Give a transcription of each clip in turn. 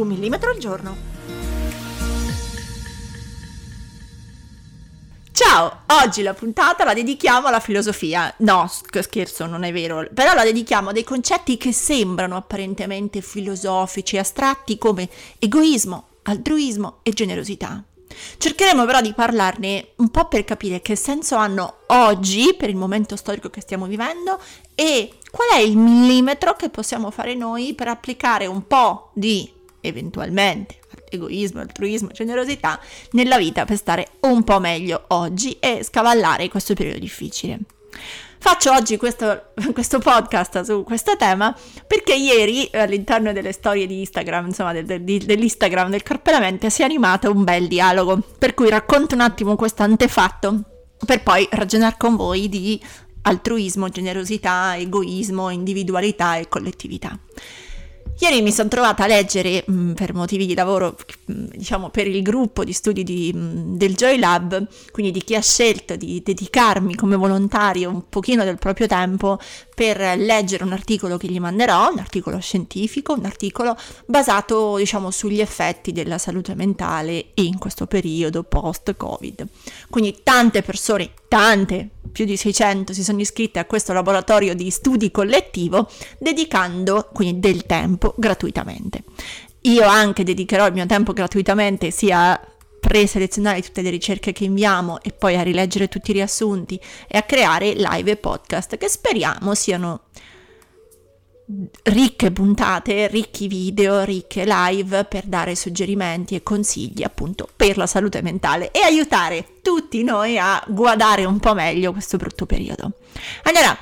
Un millimetro al giorno. Ciao, oggi la puntata la dedichiamo alla filosofia. No, scherzo, non è vero, però la dedichiamo a dei concetti che sembrano apparentemente filosofici, astratti come egoismo, altruismo e generosità. Cercheremo però di parlarne un po' per capire che senso hanno oggi, per il momento storico che stiamo vivendo, e qual è il millimetro che possiamo fare noi per applicare un po' di eventualmente egoismo, altruismo, generosità nella vita per stare un po' meglio oggi e scavallare questo periodo difficile. Faccio oggi questo, questo, podcast su questo tema perché ieri all'interno delle storie di Instagram, insomma del, del, dell'Instagram del Corpelamente si è animato un bel dialogo, per cui racconto un attimo questo antefatto per poi ragionare con voi di altruismo, generosità, egoismo, individualità e collettività. Ieri mi sono trovata a leggere mh, mm, per motivi di lavoro, mh, mm, diciamo per il gruppo di studi di, mh, mm, del Joy Lab, quindi di chi ha scelto di dedicarmi come volontario un pochino del proprio tempo per leggere un articolo che gli manderò, un articolo scientifico, un articolo basato diciamo sugli effetti della salute mentale in questo periodo post-Covid. Quindi tante persone, tante, più di 600 si sono iscritte a questo laboratorio di studi collettivo dedicando quindi del tempo gratuitamente. Io anche dedicherò il mio tempo gratuitamente sia a preselezionare tutte le ricerche che inviamo e poi a rileggere tutti i riassunti e a creare live e podcast che speriamo siano ricche puntate, ricchi video, ricche live per dare suggerimenti e consigli appunto per la salute mentale e aiutare tutti noi a guardare un po' meglio questo brutto periodo. Allora,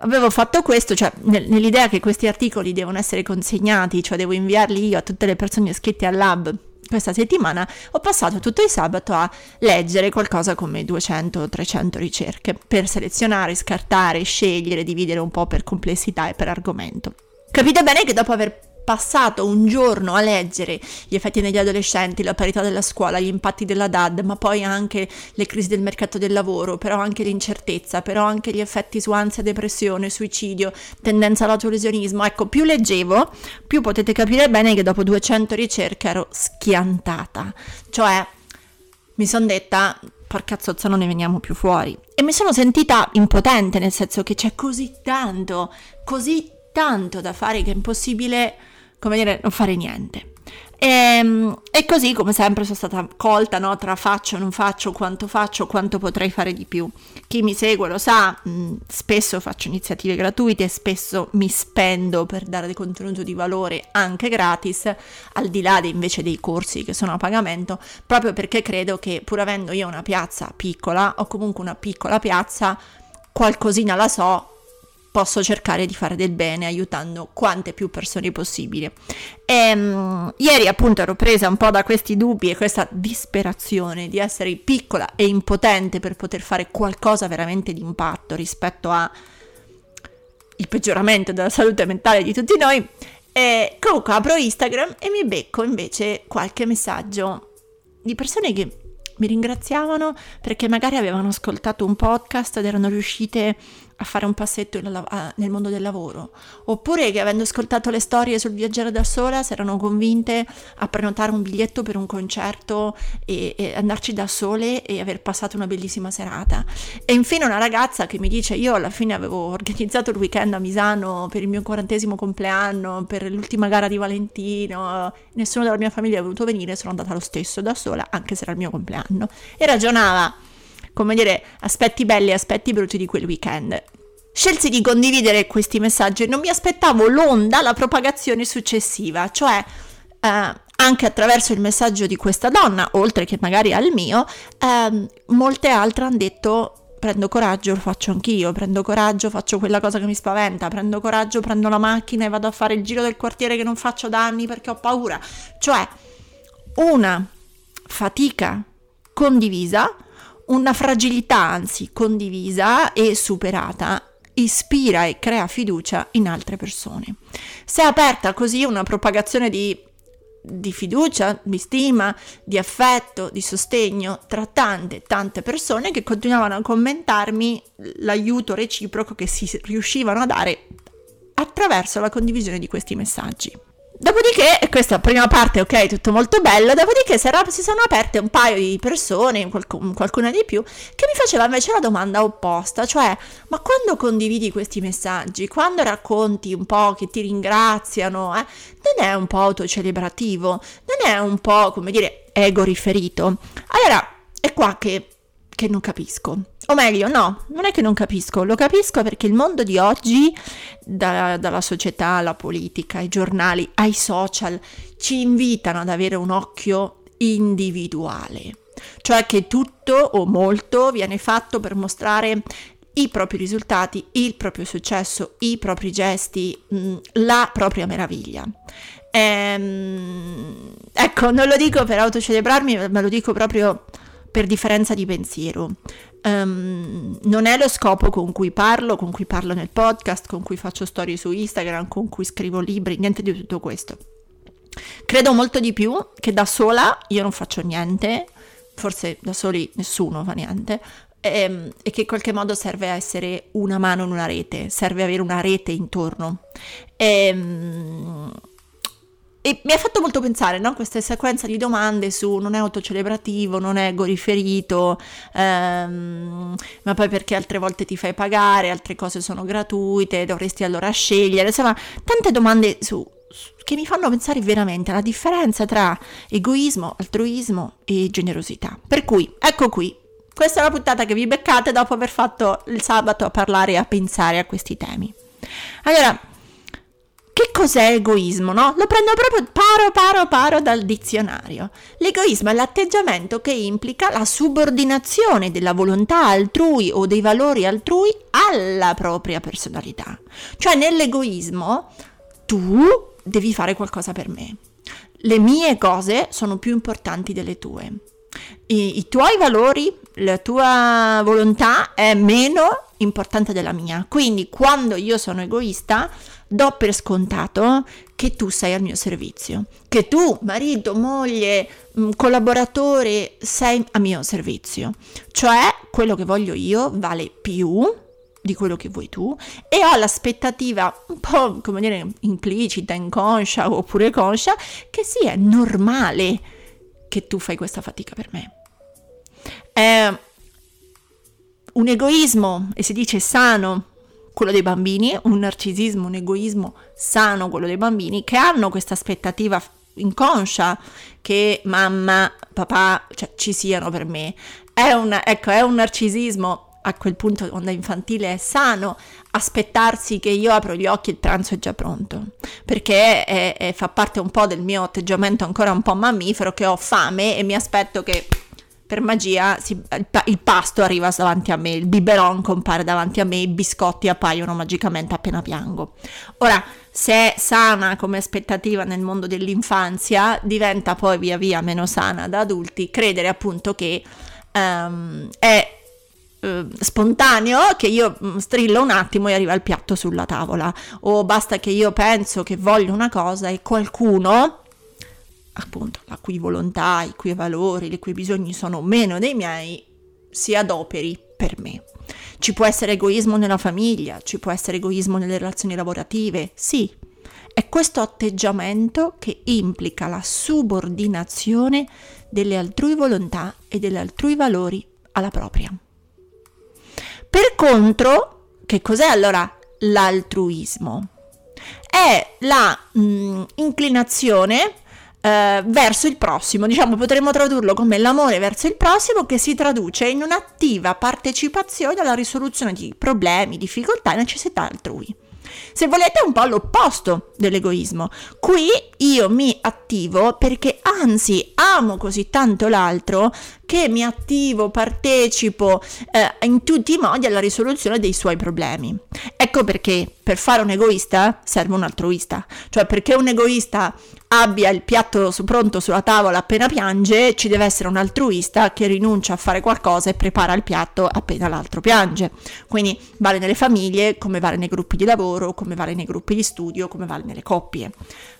avevo fatto questo, cioè nell'idea che questi articoli devono essere consegnati, cioè devo inviarli io a tutte le persone iscritte al lab questa settimana ho passato tutto il sabato a leggere qualcosa come 200-300 ricerche per selezionare, scartare, scegliere, dividere un po' per complessità e per argomento. Capite bene che dopo aver passato un giorno a leggere gli effetti negli adolescenti, la parità della scuola, gli impatti della DAD, ma poi anche le crisi del mercato del lavoro, però anche l'incertezza, però anche gli effetti su ansia, depressione, suicidio, tendenza all'autolesionismo. Ecco, più leggevo, più potete capire bene che dopo 200 ricerche ero schiantata. Cioè, mi sono detta, porca zozza, non ne veniamo più fuori. E mi sono sentita impotente, nel senso che c'è così tanto, così tanto da fare che è impossibile come dire, non fare niente. E, ehm, e, così, come sempre, sono stata colta no? tra faccio, non faccio, quanto faccio, quanto potrei fare di più. Chi mi segue lo sa, mh, mm, spesso faccio iniziative gratuite, spesso mi spendo per dare contenuto di valore anche gratis, al di là invece dei corsi che sono a pagamento, proprio perché credo che pur avendo io una piazza piccola o comunque una piccola piazza, qualcosina la so posso cercare di fare del bene aiutando quante più persone possibile. E, um, ieri appunto ero presa un po' da questi dubbi e questa disperazione di essere piccola e impotente per poter fare qualcosa veramente di impatto rispetto a il peggioramento della salute mentale di tutti noi. E comunque apro Instagram e mi becco invece qualche messaggio di persone che mi ringraziavano perché magari avevano ascoltato un podcast ed erano riuscite a fare un passetto nel mondo del lavoro, oppure che avendo ascoltato le storie sul viaggiare da sola si erano convinte a prenotare un biglietto per un concerto e, e, andarci da sole e aver passato una bellissima serata. E infine una ragazza che mi dice io alla fine avevo organizzato il weekend a Misano per il mio quarantesimo compleanno, per l'ultima gara di Valentino, nessuno della mia famiglia è voluto venire, sono andata lo stesso da sola, anche se era il mio compleanno. E ragionava come dire, aspetti belli e aspetti brutti di quel weekend. Scelsi di condividere questi messaggi e non mi aspettavo l'onda, la propagazione successiva, cioè eh, anche attraverso il messaggio di questa donna, oltre che magari al mio, eh, molte altre hanno detto prendo coraggio, lo faccio anch'io, prendo coraggio, faccio quella cosa che mi spaventa, prendo coraggio, prendo la macchina e vado a fare il giro del quartiere che non faccio da anni perché ho paura. Cioè, una fatica condivisa, una fragilità anzi condivisa e superata ispira e crea fiducia in altre persone. Se è aperta così una propagazione di di fiducia, di stima, di affetto, di sostegno tra tante, tante persone che continuavano a commentarmi l'aiuto reciproco che si riuscivano a dare attraverso la condivisione di questi messaggi. Dopodiché, questa prima parte, ok, tutto molto bello, dopodiché si, sono aperte un paio di persone, qualc- qualcuna di più, che mi faceva invece la domanda opposta, cioè, ma quando condividi questi messaggi, quando racconti un po' che ti ringraziano, eh, non è un po' autocelebrativo, non è un po', come dire, ego riferito. Allora, è qua che, che non capisco. O meglio, no, non è che non capisco, lo capisco perché il mondo di oggi, da, dalla società alla politica, ai giornali, ai social, ci invitano ad avere un occhio individuale, cioè che tutto o molto viene fatto per mostrare i propri risultati, il proprio successo, i propri gesti, mm, la propria meraviglia. Ehm, ecco, non lo dico per autocelebrarmi, ma lo dico proprio per differenza di pensiero. Um, non è lo scopo con cui parlo, con cui parlo nel podcast, con cui faccio storie su Instagram, con cui scrivo libri, niente di tutto questo. Credo molto di più che da sola io non faccio niente, forse da soli nessuno fa niente, e, ehm, e, che in qualche modo serve essere una mano in una rete, serve avere una rete intorno. E, um, e mi ha fatto molto pensare, no? Questa sequenza di domande su non è autocelebrativo, non è ego riferito, ehm, ma poi perché altre volte ti fai pagare, altre cose sono gratuite, dovresti allora scegliere, insomma, tante domande su, che mi fanno pensare veramente alla differenza tra egoismo, altruismo e generosità. Per cui, ecco qui, questa è la puntata che vi beccate dopo aver fatto il sabato a parlare e a pensare a questi temi. Allora, che cos'è egoismo, no? Lo prendo proprio paro paro paro dal dizionario. L'egoismo è l'atteggiamento che implica la subordinazione della volontà altrui o dei valori altrui alla propria personalità. Cioè nell'egoismo tu devi fare qualcosa per me. Le mie cose sono più importanti delle tue. I, i tuoi valori, la tua volontà è meno importante della mia. Quindi quando io sono egoista do per scontato che tu sei al mio servizio, che tu, marito, moglie, mm, collaboratore, sei a mio servizio. Cioè, quello che voglio io vale più di quello che vuoi tu e ho l'aspettativa un po' come dire implicita, inconscia oppure conscia che sì, normale che tu fai questa fatica per me. È un egoismo, e si dice sano, quello dei bambini, un narcisismo, un egoismo sano, quello dei bambini, che hanno questa aspettativa inconscia che mamma, papà cioè, ci siano per me. È un, ecco, è un narcisismo a quel punto onda infantile è sano aspettarsi che io apro gli occhi e il pranzo è già pronto perché è, è, fa parte un po' del mio atteggiamento ancora un po' mammifero che ho fame e mi aspetto che per magia si, il pasto arriva davanti a me, il biberon compare davanti a me, i biscotti appaiono magicamente appena piango. Ora, se è sana come aspettativa nel mondo dell'infanzia, diventa poi via via meno sana da adulti credere appunto che um, è uh, spontaneo che io mm, strillo un attimo e arriva il piatto sulla tavola o basta che io penso che voglio una cosa e qualcuno appunto la cui volontà, i cui valori, i cui bisogni sono meno dei miei, si adoperi per me. Ci può essere egoismo nella famiglia, ci può essere egoismo nelle relazioni lavorative, sì. È questo atteggiamento che implica la subordinazione delle altrui volontà e degli altrui valori alla propria. Per contro, che cos'è allora l'altruismo? È la mh, mm, inclinazione eh, verso il prossimo, diciamo potremmo tradurlo come l'amore verso il prossimo che si traduce in un'attiva partecipazione alla risoluzione di problemi, difficoltà e necessità altrui. Se volete è un po' l'opposto dell'egoismo. Qui io mi attivo perché anzi amo così tanto l'altro che mi attivo, partecipo eh, in tutti i modi alla risoluzione dei suoi problemi. Ecco perché per fare un egoista serve un altruista, cioè perché un egoista abbia il piatto pronto sulla tavola appena piange, ci deve essere un altruista che rinuncia a fare qualcosa e prepara il piatto appena l'altro piange. Quindi vale nelle famiglie, come vale nei gruppi di lavoro, come vale nei gruppi di studio, come vale nelle coppie.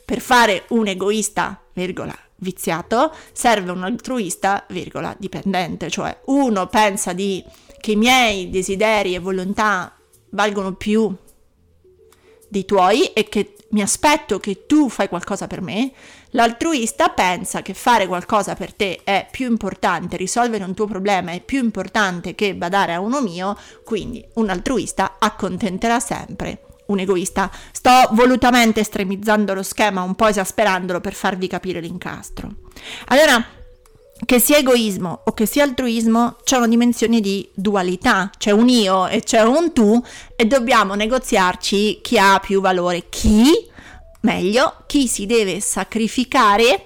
Per fare un egoista, virgola, viziato, serve un altruista, virgola, dipendente, cioè uno pensa di, che i miei desideri e volontà valgono più dei tuoi e che mi aspetto che tu fai qualcosa per me, l'altruista pensa che fare qualcosa per te è più importante, risolvere un tuo problema è più importante che badare a uno mio, quindi un altruista accontenterà sempre un egoista. Sto volutamente estremizzando lo schema, un po' esasperandolo per farvi capire l'incastro. Allora, che sia egoismo o che sia altruismo, c'è una dimensione di dualità, c'è un io e c'è un tu e dobbiamo negoziarci chi ha più valore, chi, meglio, chi si deve sacrificare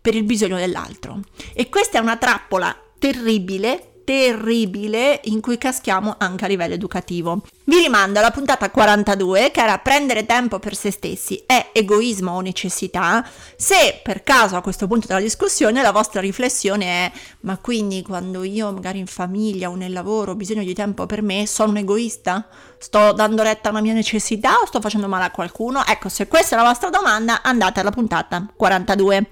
per il bisogno dell'altro. E questa è una trappola terribile terribile in cui caschiamo anche a livello educativo. Vi rimando alla puntata 42 che era prendere tempo per se stessi è egoismo o necessità. Se per caso a questo punto della discussione la vostra riflessione è ma quindi quando io magari in famiglia o nel lavoro ho bisogno di tempo per me sono un egoista? Sto dando retta a una mia necessità o sto facendo male a qualcuno? Ecco, se questa è la vostra domanda andate alla puntata 42.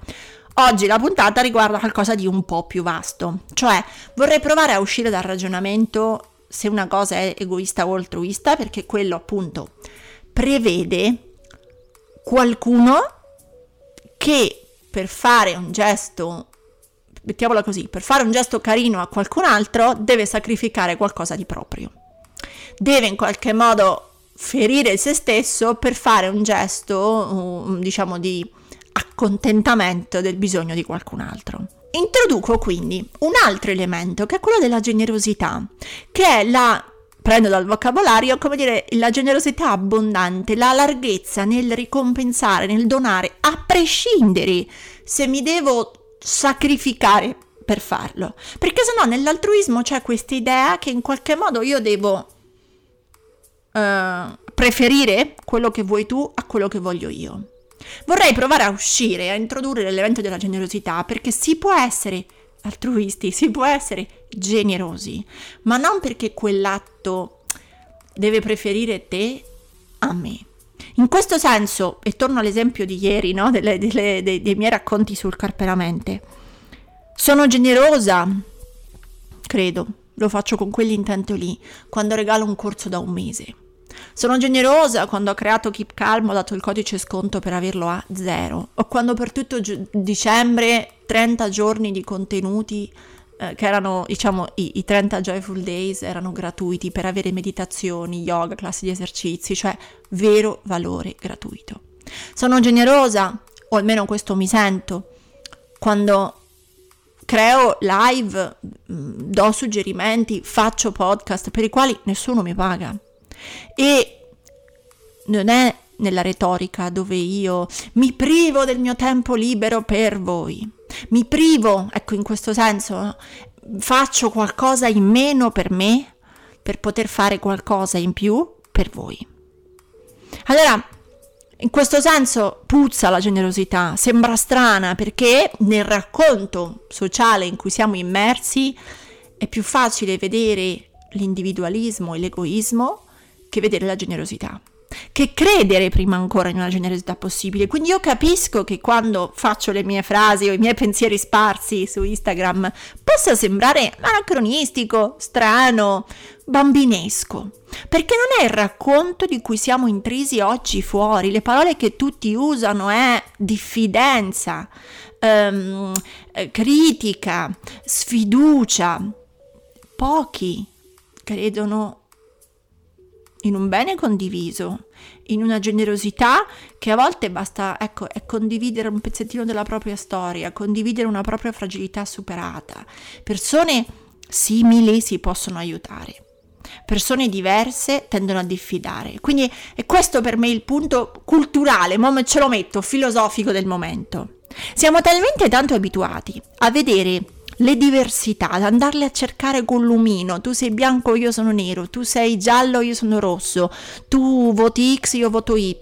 Oggi la puntata riguarda qualcosa di un po' più vasto, cioè vorrei provare a uscire dal ragionamento se una cosa è egoista o altruista, perché quello appunto prevede qualcuno che per fare un gesto, mettiamola così, per fare un gesto carino a qualcun altro deve sacrificare qualcosa di proprio. Deve in qualche modo ferire se stesso per fare un gesto, diciamo, di accontentamento del bisogno di qualcun altro. Introduco quindi un altro elemento che è quello della generosità, che è la prendo dal vocabolario, come dire, la generosità abbondante, la larghezza nel ricompensare, nel donare, a prescindere se mi devo sacrificare per farlo. Perché se no nell'altruismo c'è questa idea che in qualche modo io devo uh, preferire quello che vuoi tu a quello che voglio io. Vorrei provare a uscire, a introdurre l'elemento della generosità, perché si può essere altruisti, si può essere generosi, ma non perché quell'atto deve preferire te a me. In questo senso, e torno all'esempio di ieri, no? delle, delle, dei, dei miei racconti sul carperamente, sono generosa, credo, lo faccio con quell'intento lì, quando regalo un corso da un mese sono generosa quando ho creato Keep Calm, ho dato il codice sconto per averlo a zero. O quando per tutto gi- dicembre 30 giorni di contenuti eh, che erano, diciamo, i, i 30 Joyful Days erano gratuiti per avere meditazioni, yoga, classi di esercizi, cioè vero valore gratuito. Sono generosa, o almeno questo mi sento, quando creo live, mm, do suggerimenti, faccio podcast per i quali nessuno mi paga. E non è nella retorica dove io mi privo del mio tempo libero per voi. Mi privo, ecco in questo senso, faccio qualcosa in meno per me per poter fare qualcosa in più per voi. Allora, in questo senso puzza la generosità, sembra strana perché nel racconto sociale in cui siamo immersi è più facile vedere l'individualismo e l'egoismo che vedere la generosità, che credere prima ancora in una generosità possibile. Quindi io capisco che quando faccio le mie frasi o i miei pensieri sparsi su Instagram possa sembrare anacronistico, strano, bambinesco, perché non è il racconto di cui siamo intrisi oggi fuori. Le parole che tutti usano è diffidenza, ehm, critica, sfiducia. Pochi credono in un bene condiviso, in una generosità che a volte basta, ecco, è condividere un pezzettino della propria storia, condividere una propria fragilità superata. Persone simili si possono aiutare. persone diverse tendono a diffidare. Quindi è questo per me il punto culturale, ma ce lo metto, filosofico del momento. Siamo talmente tanto abituati a vedere le diversità, andarle a cercare con l'umino. Tu sei bianco, io sono nero, tu sei giallo, io sono rosso, tu voti X, io voto Y,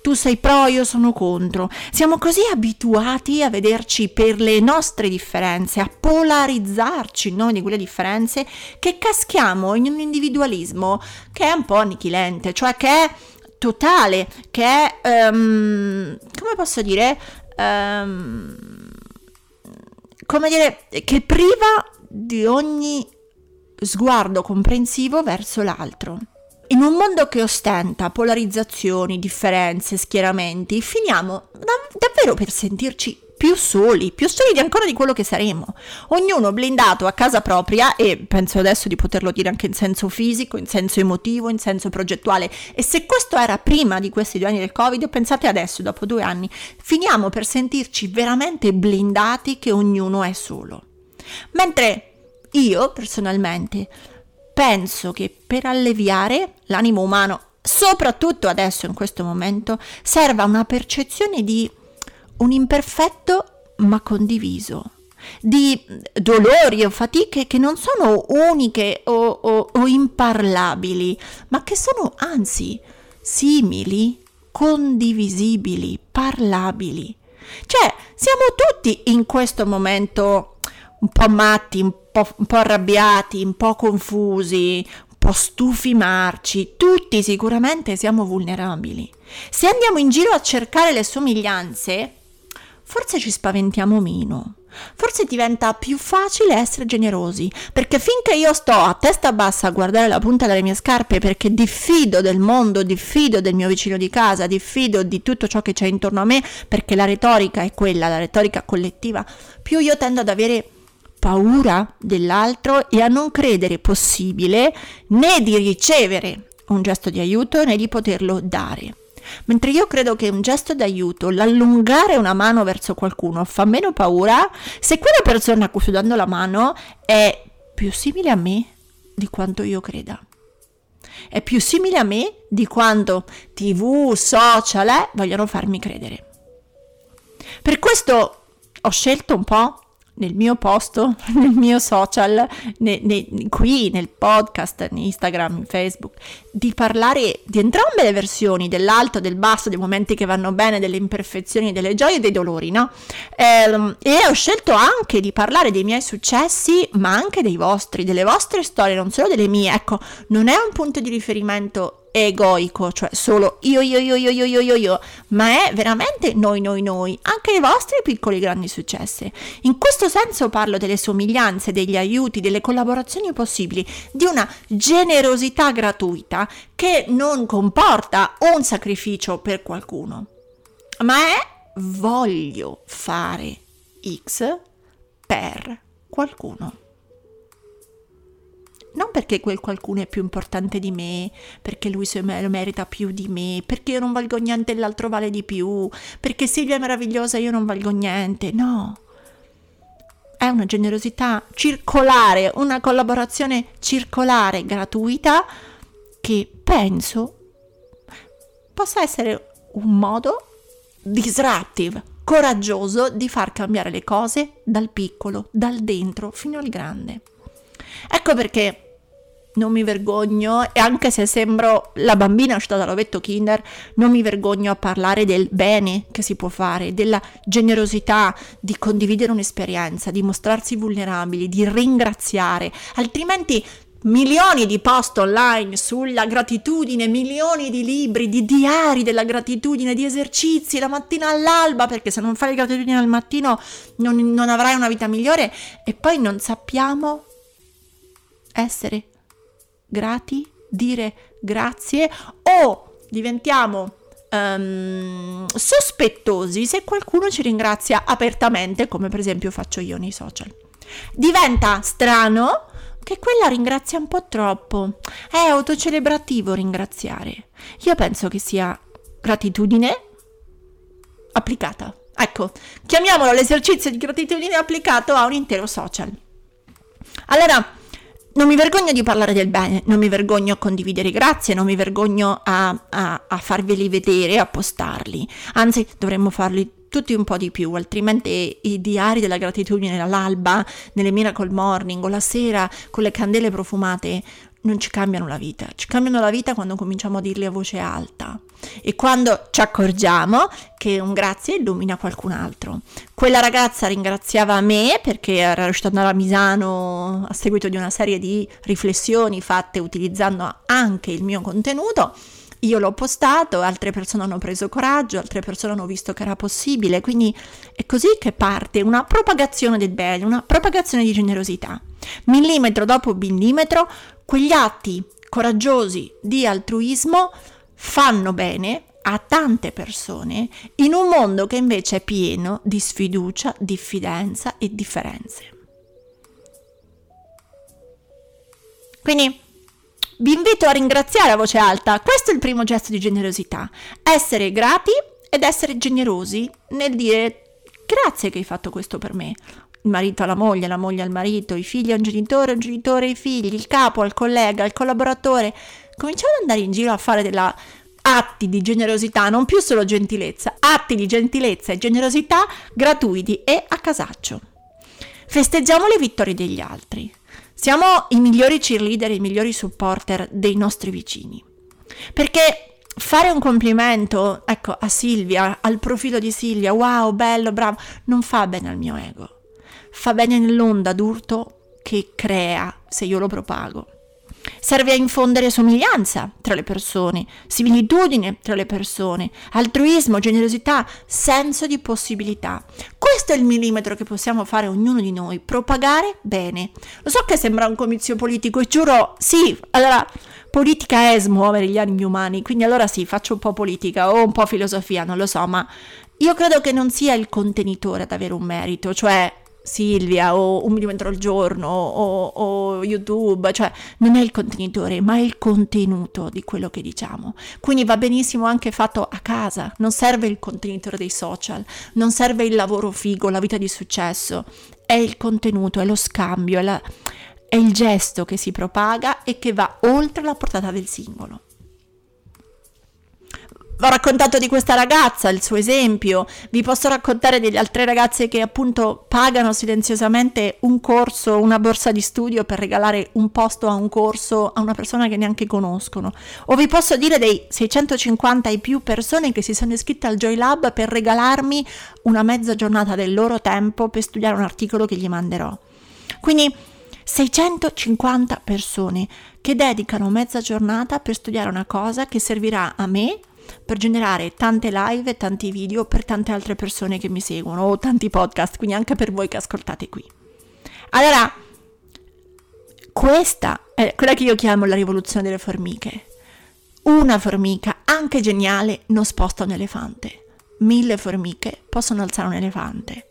tu sei pro, io sono contro. Siamo così abituati a vederci per le nostre differenze, a polarizzarci noi di quelle differenze, che caschiamo in un individualismo che è un po' annichilente, cioè che è totale, che è, um, come posso dire, um, come dire, che priva di ogni sguardo comprensivo verso l'altro. In un mondo che ostenta polarizzazioni, differenze, schieramenti, finiamo dav- davvero per sentirci più soli, più soli di ancora di quello che saremo. Ognuno blindato a casa propria e penso adesso di poterlo dire anche in senso fisico, in senso emotivo, in senso progettuale. E se questo era prima di questi due anni del Covid, pensate adesso, dopo due anni, finiamo per sentirci veramente blindati che ognuno è solo. Mentre io personalmente penso che per alleviare l'animo umano, soprattutto adesso in questo momento, serva una percezione di un imperfetto ma condiviso, di dolori o fatiche che non sono uniche o, o, o imparlabili, ma che sono anzi simili, condivisibili, parlabili. Cioè, siamo tutti in questo momento un po' matti, un po', un po', arrabbiati, un po' confusi, un po' stufi marci, tutti sicuramente siamo vulnerabili. Se andiamo in giro a cercare le somiglianze, forse ci spaventiamo meno. Forse diventa più facile essere generosi, perché finché io sto a testa bassa a guardare la punta delle mie scarpe perché diffido del mondo, diffido del mio vicino di casa, diffido di tutto ciò che c'è intorno a me, perché la retorica è quella, la retorica collettiva, più io tendo ad avere paura dell'altro e a non credere possibile né di ricevere un gesto di aiuto né di poterlo dare. Mentre io credo che un gesto d'aiuto, l'allungare una mano verso qualcuno, fa meno paura se quella persona a cui sto dando la mano è più simile a me di quanto io creda. È più simile a me di quanto TV, social eh, vogliono farmi credere. Per questo ho scelto un po' nel mio posto, nel mio social, ne, ne, qui nel podcast, in Instagram, in Facebook, di parlare di entrambe le versioni, dell'alto, del basso, dei momenti che vanno bene, delle imperfezioni, delle gioie e dei dolori, no? E, ehm, e ho scelto anche di parlare dei miei successi, ma anche dei vostri, delle vostre storie, non solo delle mie. Ecco, non è un punto di riferimento egoico, cioè solo io, io, io, io, io, io, io, io, ma è veramente noi, noi, noi, anche i vostri piccoli grandi successi. In questo senso parlo delle somiglianze, degli aiuti, delle collaborazioni possibili, di una generosità gratuita che non comporta un sacrificio per qualcuno, ma è voglio fare X per qualcuno non perché quel qualcuno è più importante di me, perché lui lo merita più di me, perché io non valgo niente e l'altro vale di più, perché Silvia è meravigliosa e io non valgo niente, no. È una generosità circolare, una collaborazione circolare gratuita che penso possa essere un modo disruptive, coraggioso di far cambiare le cose dal piccolo, dal dentro fino al grande. Ecco perché non mi vergogno, e anche se sembro la bambina uscita dall'ovetto kinder, non mi vergogno a parlare del bene che si può fare, della generosità di condividere un'esperienza, di mostrarsi vulnerabili, di ringraziare, altrimenti milioni di post online sulla gratitudine, milioni di libri, di diari della gratitudine, di esercizi la mattina all'alba, perché se non fai gratitudine al mattino non, non avrai una vita migliore. E poi non sappiamo essere grati, dire grazie o diventiamo um, sospettosi se qualcuno ci ringrazia apertamente, come per esempio faccio io nei social. Diventa strano che quella ringrazia un po' troppo. È autocelebrativo ringraziare. Io penso che sia gratitudine applicata. Ecco, chiamiamolo l'esercizio di gratitudine applicato a un intero social. Allora, non mi vergogno di parlare del bene, non mi vergogno a condividere grazie, non mi vergogno a, a, a farveli vedere, a postarli. Anzi, dovremmo farli tutti un po' di più, altrimenti i diari della gratitudine all'alba, nelle Miracle Morning o la sera con le candele profumate non ci cambiano la vita, ci cambiano la vita quando cominciamo a dirli a voce alta e quando ci accorgiamo che un grazie illumina qualcun altro. Quella ragazza ringraziava me perché era riuscita ad andare a Misano a seguito di una serie di riflessioni fatte utilizzando anche il mio contenuto io l'ho postato, altre persone hanno preso coraggio, altre persone hanno visto che era possibile, quindi è così che parte una propagazione del bene, una propagazione di generosità. Millimetro dopo millimetro, quegli atti coraggiosi di altruismo fanno bene a tante persone in un mondo che invece è pieno di sfiducia, diffidenza e differenze. Quindi vi invito a ringraziare a voce alta, questo è il primo gesto di generosità, essere grati ed essere generosi nel dire grazie che hai fatto questo per me. Il marito alla moglie, la moglie al marito, i figli a un genitore, un genitore ai figli, il capo al collega, al collaboratore. Cominciamo ad andare in giro a fare della atti di generosità, non più solo gentilezza, atti di gentilezza e generosità gratuiti e a casaccio. Festeggiamo le vittorie degli altri. Siamo i migliori cheerleader, i migliori supporter dei nostri vicini. Perché fare un complimento, ecco, a Silvia, al profilo di Silvia, wow, bello, bravo, non fa bene al mio ego. Fa bene nell'onda d'urto che crea se io lo propago. Serve a infondere somiglianza tra le persone, similitudine tra le persone, altruismo, generosità, senso di possibilità. Questo è il millimetro che possiamo fare ognuno di noi, propagare bene. Lo so che sembra un comizio politico e giuro, sì, allora politica è smuovere gli animi umani, quindi allora sì, faccio un po' politica o un po' filosofia, non lo so, ma io credo che non sia il contenitore ad avere un merito, cioè Silvia o un millimetro al giorno o, o, YouTube, cioè non è il contenitore ma è il contenuto di quello che diciamo. Quindi va benissimo anche fatto a casa, non serve il contenitore dei social, non serve il lavoro figo, la vita di successo, è il contenuto, è lo scambio, è, la, è il gesto che si propaga e che va oltre la portata del singolo ho raccontato di questa ragazza, il suo esempio, vi posso raccontare delle altre ragazze che appunto pagano silenziosamente un corso, una borsa di studio per regalare un posto a un corso a una persona che neanche conoscono. O vi posso dire dei 650 e più persone che si sono iscritte al Joy Lab per regalarmi una mezza giornata del loro tempo per studiare un articolo che gli manderò. Quindi 650 persone che dedicano mezza giornata per studiare una cosa che servirà a me per generare tante live tanti video per tante altre persone che mi seguono o tanti podcast, quindi anche per voi che ascoltate qui. Allora, questa è quella che io chiamo la rivoluzione delle formiche. Una formica, anche geniale, non sposta un elefante. Mille formiche possono alzare un elefante.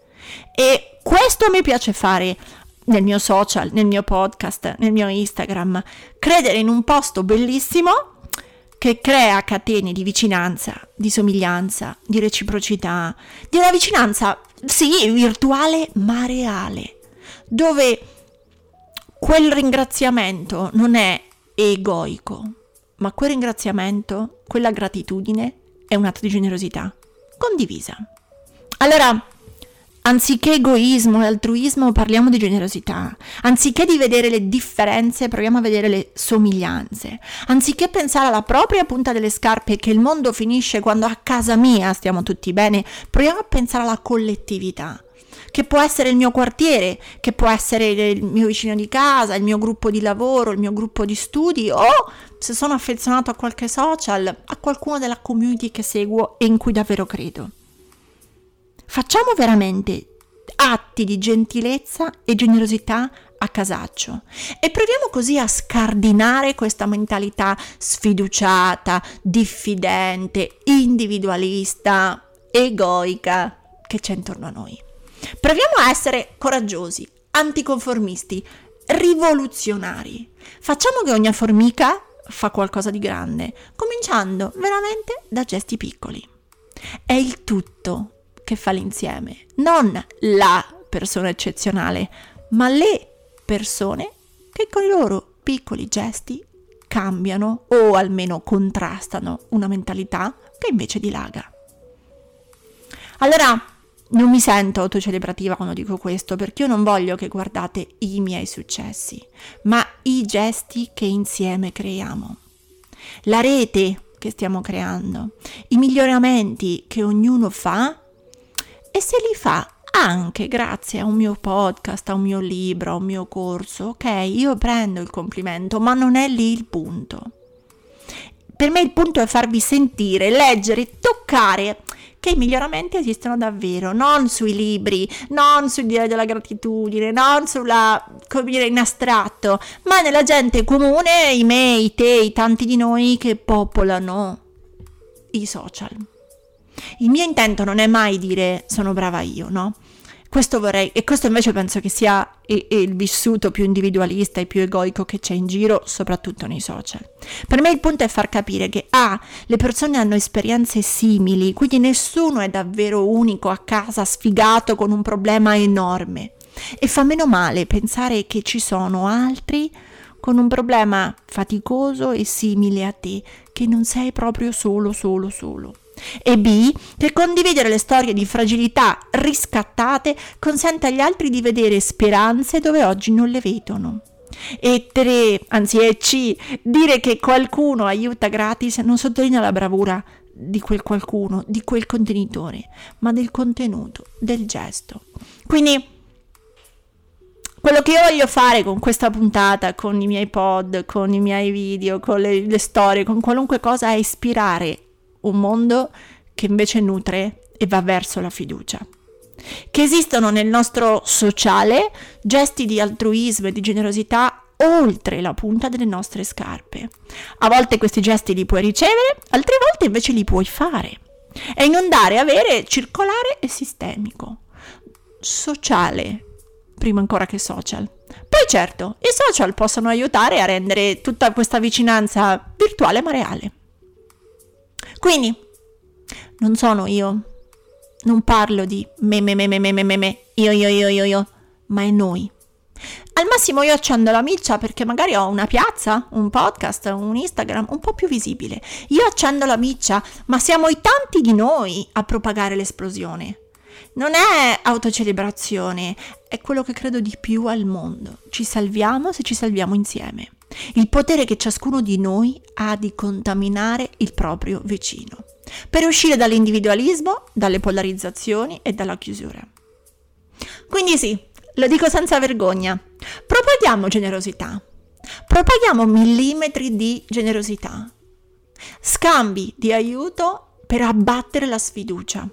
E questo mi piace fare nel mio social, nel mio podcast, nel mio Instagram. Credere in un posto bellissimo che crea catene di vicinanza, di somiglianza, di reciprocità, di una vicinanza, sì, virtuale ma reale, dove quel ringraziamento non è egoico, ma quel ringraziamento, quella gratitudine è un atto di generosità condivisa. Allora, Anziché egoismo e altruismo parliamo di generosità, anziché di vedere le differenze proviamo a vedere le somiglianze, anziché pensare alla propria punta delle scarpe che il mondo finisce quando a casa mia stiamo tutti bene, proviamo a pensare alla collettività, che può essere il mio quartiere, che può essere il mio vicino di casa, il mio gruppo di lavoro, il mio gruppo di studi o se sono affezionato a qualche social, a qualcuno della community che seguo e in cui davvero credo. Facciamo veramente atti di gentilezza e generosità a casaccio e proviamo così a scardinare questa mentalità sfiduciata, diffidente, individualista, egoica che c'è intorno a noi. Proviamo a essere coraggiosi, anticonformisti, rivoluzionari. Facciamo che ogni formica fa qualcosa di grande, cominciando veramente da gesti piccoli. È il tutto che fa l'insieme, non la persona eccezionale, ma le persone che con i loro piccoli gesti cambiano o almeno contrastano una mentalità che invece dilaga. Allora, non mi sento autocelebrativa quando dico questo, perché io non voglio che guardate i miei successi, ma i gesti che insieme creiamo. La rete che stiamo creando, i miglioramenti che ognuno fa e se li fa anche grazie a un mio podcast, a un mio libro, a un mio corso, ok, io prendo il complimento, ma non è lì il punto. Per me il punto è farvi sentire, leggere, toccare che i miglioramenti esistono davvero, non sui libri, non sul dire della gratitudine, non sulla, come dire, in astratto, ma nella gente comune, i me, i te, i tanti di noi che popolano i social. Il mio intento non è mai dire sono brava io, no? Questo vorrei, e questo invece penso che sia il vissuto più individualista e più egoico che c'è in giro, soprattutto nei social. Per me il punto è far capire che A, le persone hanno esperienze simili, quindi nessuno è davvero unico a casa, sfigato con un problema enorme. E fa meno male pensare che ci sono altri con un problema faticoso e simile a te, che non sei proprio solo, solo, solo e B, che condividere le storie di fragilità riscattate consente agli altri di vedere speranze dove oggi non le vedono. E 3, anzi è C, dire che qualcuno aiuta gratis non sottolinea la bravura di quel qualcuno, di quel contenitore, ma del contenuto, del gesto. Quindi quello che io voglio fare con questa puntata, con i miei pod, con i miei video, con le, le storie, con qualunque cosa è ispirare un mondo che invece nutre e va verso la fiducia. Che esistono nel nostro sociale gesti di altruismo e di generosità oltre la punta delle nostre scarpe. A volte questi gesti li puoi ricevere, altre volte invece li puoi fare. È inondare, avere, circolare e sistemico. Sociale, prima ancora che social. Poi certo, i social possono aiutare a rendere tutta questa vicinanza virtuale ma reale. Quindi, non sono io. Non parlo di me, me, me, me, me, me, me, io, io, io, io, io, ma è noi. Al massimo io accendo la miccia perché magari ho una piazza, un podcast, un Instagram un po' più visibile. Io accendo la miccia, ma siamo i tanti di noi a propagare l'esplosione. Non è autocelebrazione, è quello che credo di più al mondo. Ci salviamo se ci salviamo insieme il potere che ciascuno di noi ha di contaminare il proprio vicino, per uscire dall'individualismo, dalle polarizzazioni e dalla chiusura. Quindi sì, lo dico senza vergogna, propaghiamo generosità, propaghiamo millimetri di generosità, scambi di aiuto per abbattere la sfiducia.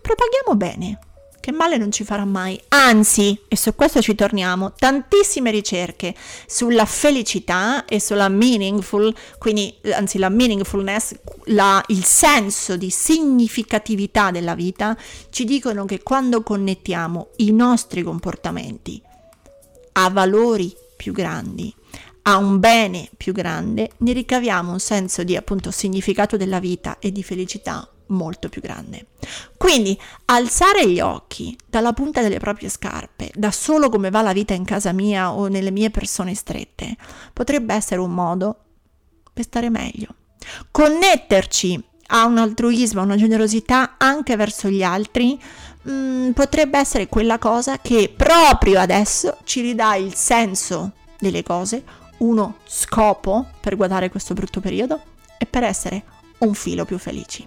Propaghiamo bene che male non ci farà mai. Anzi, e su questo ci torniamo, tantissime ricerche sulla felicità e sulla meaningful, quindi anzi la meaningfulness, la, il senso di significatività della vita, ci dicono che quando connettiamo i nostri comportamenti a valori più grandi, a un bene più grande, ne ricaviamo un senso di appunto significato della vita e di felicità molto più grande. Quindi alzare gli occhi dalla punta delle proprie scarpe, da solo come va la vita in casa mia o nelle mie persone strette, potrebbe essere un modo per stare meglio. Connetterci a un altruismo, a una generosità anche verso gli altri, mh, mm, potrebbe essere quella cosa che proprio adesso ci ridà il senso delle cose, uno scopo per guardare questo brutto periodo e per essere un filo più felici.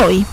hoy.